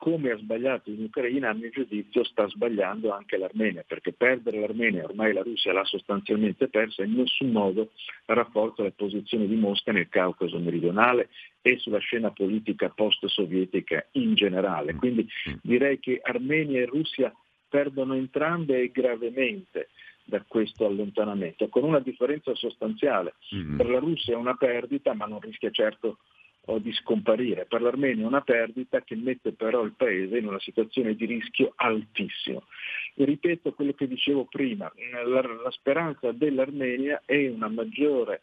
come ha sbagliato in Ucraina, a mio giudizio sta sbagliando anche l'Armenia, perché perdere l'Armenia, ormai la Russia l'ha sostanzialmente persa, in nessun modo rafforza le posizioni di Mosca nel Caucaso meridionale e sulla scena politica post-sovietica in generale. Quindi direi che Armenia e Russia perdono entrambe e gravemente da questo allontanamento, con una differenza sostanziale. Mm-hmm. Per la Russia è una perdita, ma non rischia certo o di scomparire. Per l'Armenia è una perdita che mette però il paese in una situazione di rischio altissimo. E ripeto quello che dicevo prima, la, la speranza dell'Armenia è una maggiore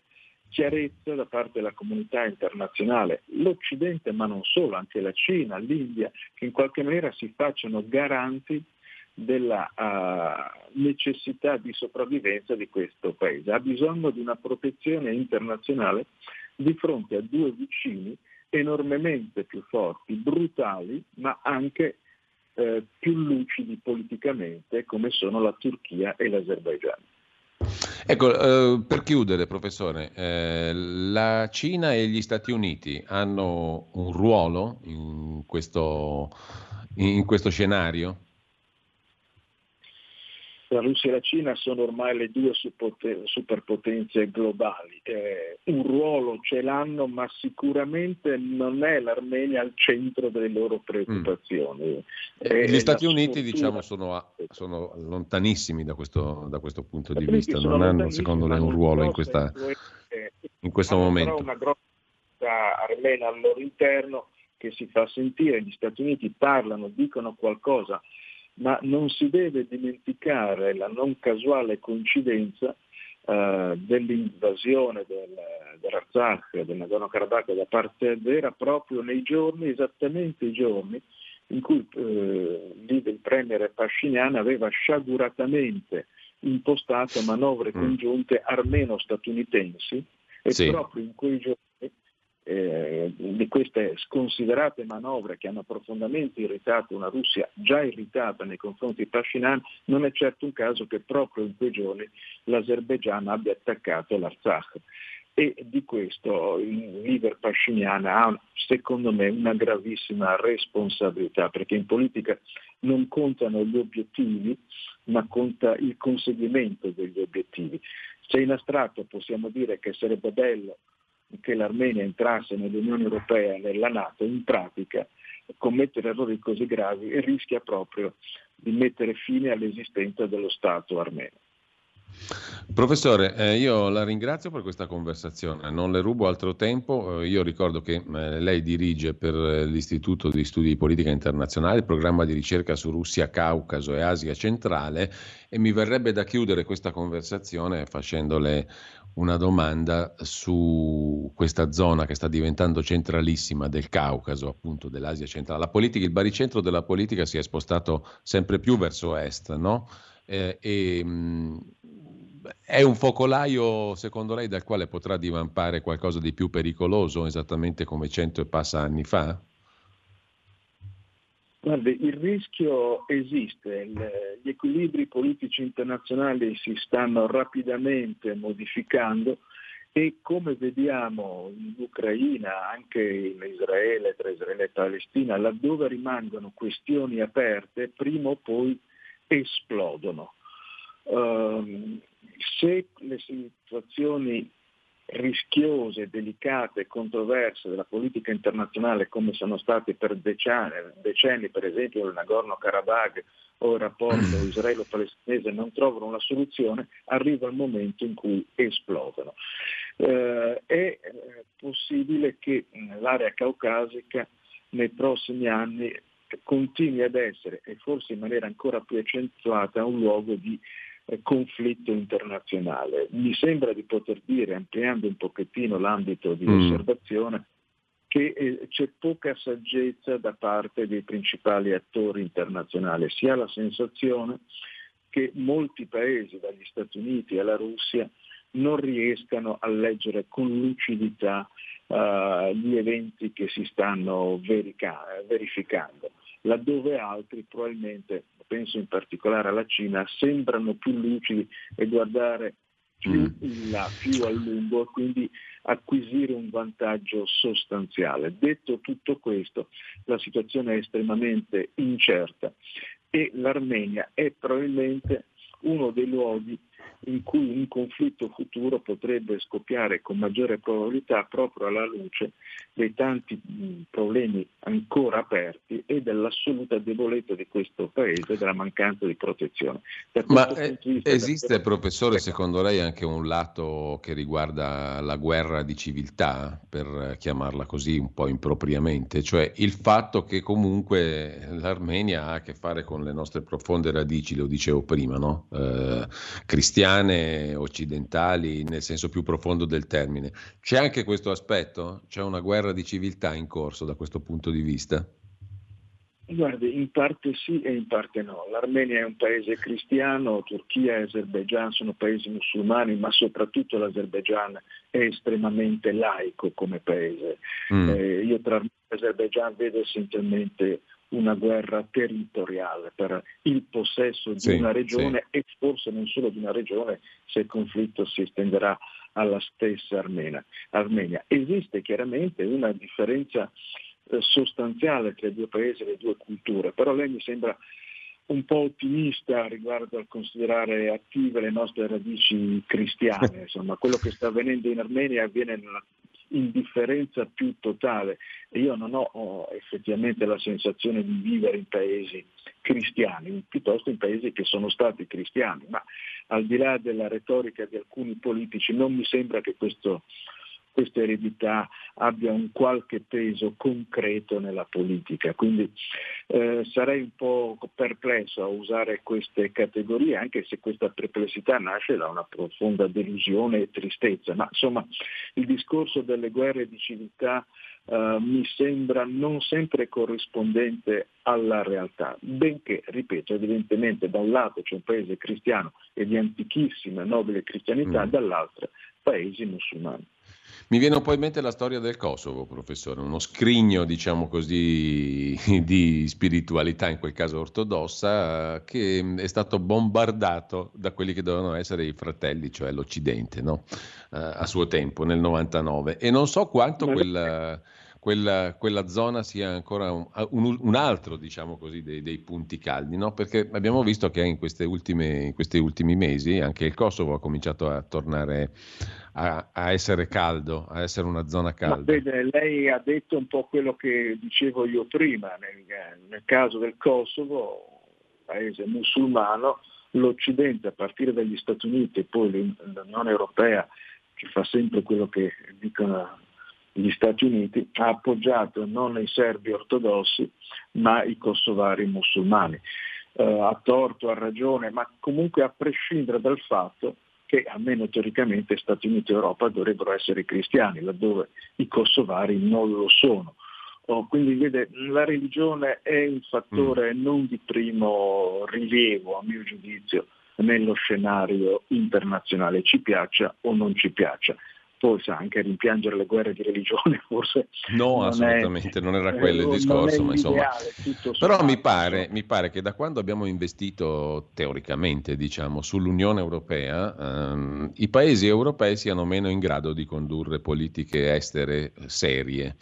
chiarezza da parte della comunità internazionale, l'Occidente ma non solo, anche la Cina, l'India, che in qualche maniera si facciano garanti della uh, necessità di sopravvivenza di questo paese. Ha bisogno di una protezione internazionale di fronte a due vicini enormemente più forti, brutali, ma anche eh, più lucidi politicamente come sono la Turchia e l'Azerbaigian. Ecco, eh, per chiudere, professore, eh, la Cina e gli Stati Uniti hanno un ruolo in questo, in questo scenario? La Russia e la Cina sono ormai le due superpotenze globali. Eh, un ruolo ce l'hanno, ma sicuramente non è l'Armenia al centro delle loro preoccupazioni. Mm. Eh, gli Stati Uniti diciamo, sono, sono, lontanissimi da questo, da questo punto di vista, non hanno secondo lei un ruolo in, questa, in questo momento. Però una grossa armena al loro interno che si fa sentire, gli Stati Uniti parlano, dicono qualcosa ma non si deve dimenticare la non casuale coincidenza eh, dell'invasione del, dell'Arzakh, del Nagorno-Karabakh da parte azera proprio nei giorni, esattamente i giorni, in cui eh, il premier Pashinyan aveva sciaguratamente impostato manovre mm. congiunte armeno-statunitensi e sì. proprio in quei giorni eh, di queste sconsiderate manovre che hanno profondamente irritato una Russia già irritata nei confronti di Pashinyan, non è certo un caso che proprio in quei giorni l'Azerbaigian abbia attaccato l'Artsakh. E di questo il leader Pashinyan ha, secondo me, una gravissima responsabilità, perché in politica non contano gli obiettivi, ma conta il conseguimento degli obiettivi. Se in astratto possiamo dire che sarebbe bello che l'Armenia entrasse nell'Unione Europea e nella Nato, in pratica commettere errori così gravi rischia proprio di mettere fine all'esistenza dello Stato armeno. Professore, eh, io la ringrazio per questa conversazione, non le rubo altro tempo, eh, io ricordo che eh, lei dirige per eh, l'Istituto di Studi di Politica Internazionale il programma di ricerca su Russia, Caucaso e Asia centrale e mi verrebbe da chiudere questa conversazione facendole una domanda su questa zona che sta diventando centralissima del Caucaso, appunto dell'Asia centrale. La politica, il baricentro della politica si è spostato sempre più verso est, no? Eh, e, mh, è un focolaio, secondo lei, dal quale potrà divampare qualcosa di più pericoloso, esattamente come cento e passa anni fa? Guardi, il rischio esiste, gli equilibri politici internazionali si stanno rapidamente modificando e come vediamo in Ucraina, anche in Israele, tra Israele e Palestina, laddove rimangono questioni aperte, prima o poi esplodono. Uh, se le situazioni rischiose, delicate, controverse della politica internazionale come sono state per decenni, decenni per esempio il Nagorno-Karabakh o il rapporto israelo-palestinese non trovano una soluzione, arriva il momento in cui esplodono. Eh, è eh, possibile che l'area caucasica nei prossimi anni continui ad essere, e forse in maniera ancora più accentuata, un luogo di conflitto internazionale. Mi sembra di poter dire, ampliando un pochettino l'ambito di mm. osservazione, che eh, c'è poca saggezza da parte dei principali attori internazionali. Si ha la sensazione che molti paesi, dagli Stati Uniti alla Russia, non riescano a leggere con lucidità uh, gli eventi che si stanno verica- verificando, laddove altri probabilmente penso in particolare alla Cina, sembrano più lucidi e guardare più mm. in là, più a lungo e quindi acquisire un vantaggio sostanziale. Detto tutto questo, la situazione è estremamente incerta e l'Armenia è probabilmente uno dei luoghi in cui un conflitto futuro potrebbe scoppiare con maggiore probabilità proprio alla luce dei tanti problemi ancora aperti e dell'assoluta debolezza di questo paese e della mancanza di protezione. Ma esiste, davvero... professore, secondo lei anche un lato che riguarda la guerra di civiltà, per chiamarla così un po' impropriamente, cioè il fatto che comunque l'Armenia ha a che fare con le nostre profonde radici, lo dicevo prima, no? eh, cristiane cristiane occidentali nel senso più profondo del termine. C'è anche questo aspetto? C'è una guerra di civiltà in corso da questo punto di vista? Guardi, in parte sì e in parte no. L'Armenia è un paese cristiano, Turchia e Azerbaijan sono paesi musulmani, ma soprattutto l'Azerbaijan è estremamente laico come paese. Mm. Eh, io tra Armenia e Azerbaijan vedo essenzialmente una guerra territoriale per il possesso di sì, una regione sì. e forse non solo di una regione se il conflitto si estenderà alla stessa Armenia. Armenia. Esiste chiaramente una differenza eh, sostanziale tra i due paesi e le due culture, però lei mi sembra un po' ottimista riguardo al considerare attive le nostre radici cristiane. Insomma, quello che sta avvenendo in Armenia avviene nella indifferenza più totale. Io non ho, ho effettivamente la sensazione di vivere in paesi cristiani, piuttosto in paesi che sono stati cristiani, ma al di là della retorica di alcuni politici non mi sembra che questo questa eredità abbia un qualche peso concreto nella politica. Quindi eh, sarei un po' perplesso a usare queste categorie, anche se questa perplessità nasce da una profonda delusione e tristezza. Ma insomma il discorso delle guerre di civiltà Uh, mi sembra non sempre corrispondente alla realtà, benché, ripeto, evidentemente da un lato c'è un paese cristiano e di antichissima nobile cristianità, mm. dall'altro paesi musulmani. Mi viene poi in mente la storia del Kosovo, professore, uno scrigno, diciamo così, di spiritualità, in quel caso ortodossa, che è stato bombardato da quelli che dovevano essere i fratelli, cioè l'Occidente, no? uh, a suo tempo, nel 99. E non so quanto quella, quella, quella zona sia ancora un, un, un altro, diciamo così, dei, dei punti caldi, no? perché abbiamo visto che in, ultime, in questi ultimi mesi anche il Kosovo ha cominciato a tornare a, a, essere caldo, a essere una zona calda. Vede, lei ha detto un po' quello che dicevo io prima, nel, nel caso del Kosovo, paese musulmano, l'Occidente a partire dagli Stati Uniti e poi l'Unione Europea che fa sempre quello che dicono gli Stati Uniti, ha appoggiato non i serbi ortodossi ma i kosovari musulmani. Uh, a torto, a ragione, ma comunque a prescindere dal fatto che almeno teoricamente Stati Uniti e Europa dovrebbero essere cristiani, laddove i kosovari non lo sono. Oh, quindi vede, la religione è un fattore mm. non di primo rilievo, a mio giudizio, nello scenario internazionale, ci piaccia o non ci piaccia. Poi sa anche rimpiangere le guerre di religione forse no non assolutamente è, non era quello il discorso ma insomma. però mi pare, mi pare, che da quando abbiamo investito teoricamente diciamo sull'Unione Europea ehm, i paesi europei siano meno in grado di condurre politiche estere serie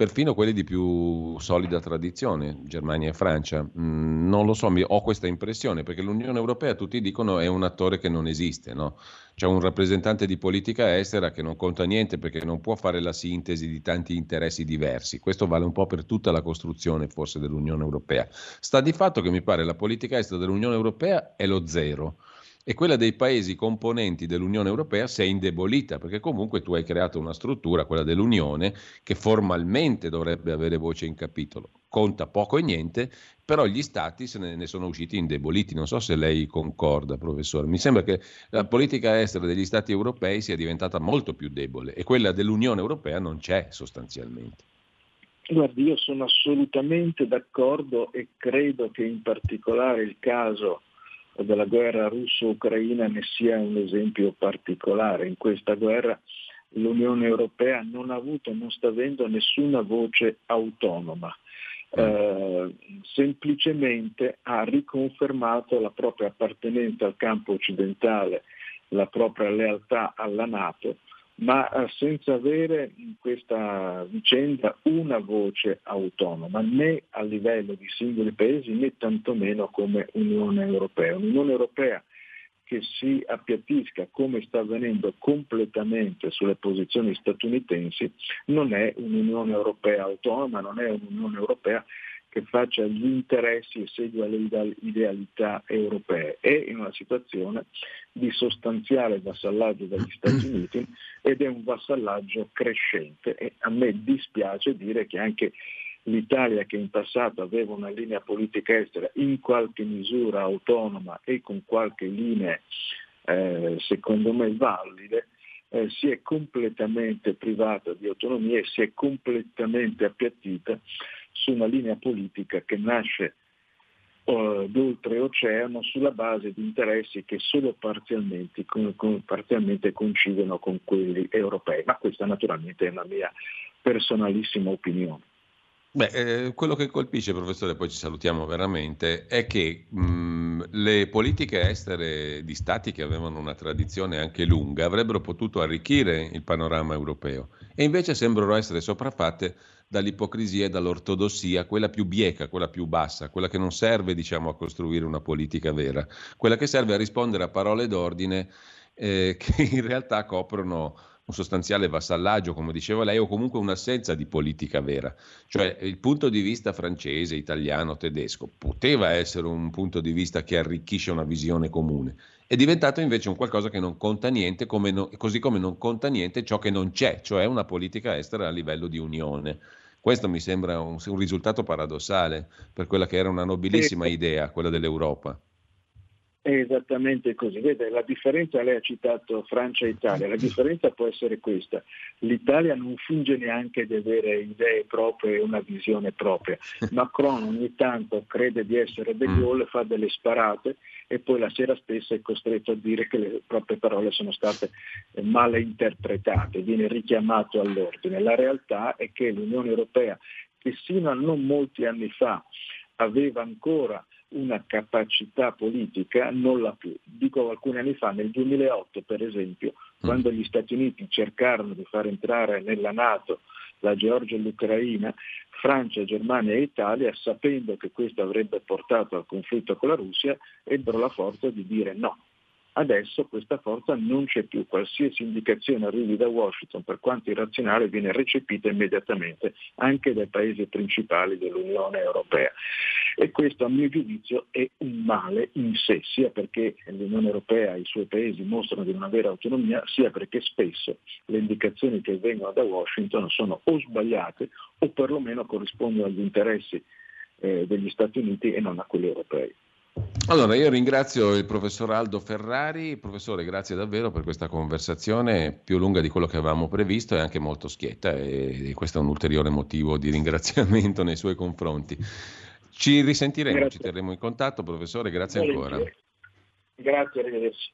perfino quelli di più solida tradizione, Germania e Francia. Mm, non lo so, ho questa impressione, perché l'Unione Europea, tutti dicono, è un attore che non esiste, no? C'è un rappresentante di politica estera che non conta niente perché non può fare la sintesi di tanti interessi diversi. Questo vale un po' per tutta la costruzione forse dell'Unione Europea. Sta di fatto che mi pare la politica estera dell'Unione Europea è lo zero e quella dei paesi componenti dell'Unione Europea si è indebolita, perché comunque tu hai creato una struttura, quella dell'Unione, che formalmente dovrebbe avere voce in capitolo. Conta poco e niente, però gli stati se ne, sono usciti indeboliti. Non so se lei concorda, professore. Mi sembra che la politica estera degli stati europei sia diventata molto più debole e quella dell'Unione Europea non c'è sostanzialmente. Guardi, io sono assolutamente d'accordo e credo che in particolare il caso della guerra russo-ucraina ne sia un esempio particolare. In questa guerra l'Unione Europea non ha avuto, non sta avendo nessuna voce autonoma. Eh, semplicemente ha riconfermato la propria appartenenza al campo occidentale, la propria lealtà alla Nato ma eh, senza avere in questa vicenda una voce autonoma, né a livello di singoli paesi né tantomeno come Unione Europea. Un'Unione Europea che si appiattisca come sta avvenendo completamente sulle posizioni statunitensi non è un'Unione Europea autonoma, non è un'Unione Europea che faccia gli interessi e segua le idealità europee. È in una situazione di sostanziale vassallaggio dagli Stati Uniti ed è un vassallaggio crescente e a me dispiace dire che anche l'Italia che in passato aveva una linea politica estera in qualche misura autonoma e con qualche linea eh, secondo me valide, eh, si è completamente privata di autonomia e si è completamente appiattita su una linea politica che nasce uh, d'oltreoceano sulla base di interessi che solo parzialmente, con, con, parzialmente coincidono con quelli europei, ma questa naturalmente è una mia personalissima opinione. Beh, eh, quello che colpisce, professore, poi ci salutiamo veramente, è che mh, le politiche estere di stati che avevano una tradizione anche lunga avrebbero potuto arricchire il panorama europeo e invece sembrano essere sopraffatte dall'ipocrisia e dall'ortodossia, quella più bieca, quella più bassa, quella che non serve diciamo, a costruire una politica vera, quella che serve a rispondere a parole d'ordine eh, che in realtà coprono un sostanziale vassallaggio, come diceva lei, o comunque un'assenza di politica vera. Cioè il punto di vista francese, italiano, tedesco poteva essere un punto di vista che arricchisce una visione comune. È diventato invece un qualcosa che non conta niente, come no, così come non conta niente ciò che non c'è, cioè una politica estera a livello di unione. Questo mi sembra un, un risultato paradossale per quella che era una nobilissima idea, quella dell'Europa. È esattamente così. Vede, la differenza, lei ha citato Francia e Italia, la differenza può essere questa. L'Italia non finge neanche di avere idee proprie e una visione propria. Macron ogni tanto crede di essere De mm. Gaulle, fa delle sparate e poi la sera stessa è costretto a dire che le proprie parole sono state male interpretate, viene richiamato all'ordine. La realtà è che l'Unione Europea, che sino a non molti anni fa aveva ancora una capacità politica non l'ha più. Dico alcuni anni fa, nel 2008 per esempio, mm. quando gli Stati Uniti cercarono di far entrare nella Nato la Georgia e l'Ucraina, Francia, Germania e Italia, sapendo che questo avrebbe portato al conflitto con la Russia, ebbero la forza di dire no, Adesso questa forza non c'è più, qualsiasi indicazione arrivi da Washington, per quanto irrazionale, viene recepita immediatamente anche dai paesi principali dell'Unione Europea. E questo a mio giudizio è un male in sé, sia perché l'Unione Europea e i suoi paesi mostrano di non avere autonomia, sia perché spesso le indicazioni che vengono da Washington sono o sbagliate o perlomeno corrispondono agli interessi eh, degli Stati Uniti e non a quelli europei. Allora, io ringrazio il professor Aldo Ferrari. Professore, grazie davvero per questa conversazione più lunga di quello che avevamo previsto e anche molto schietta e questo è un ulteriore motivo di ringraziamento nei suoi confronti. Ci risentiremo, grazie. ci terremo in contatto, professore, grazie ancora. Grazie, arrivederci.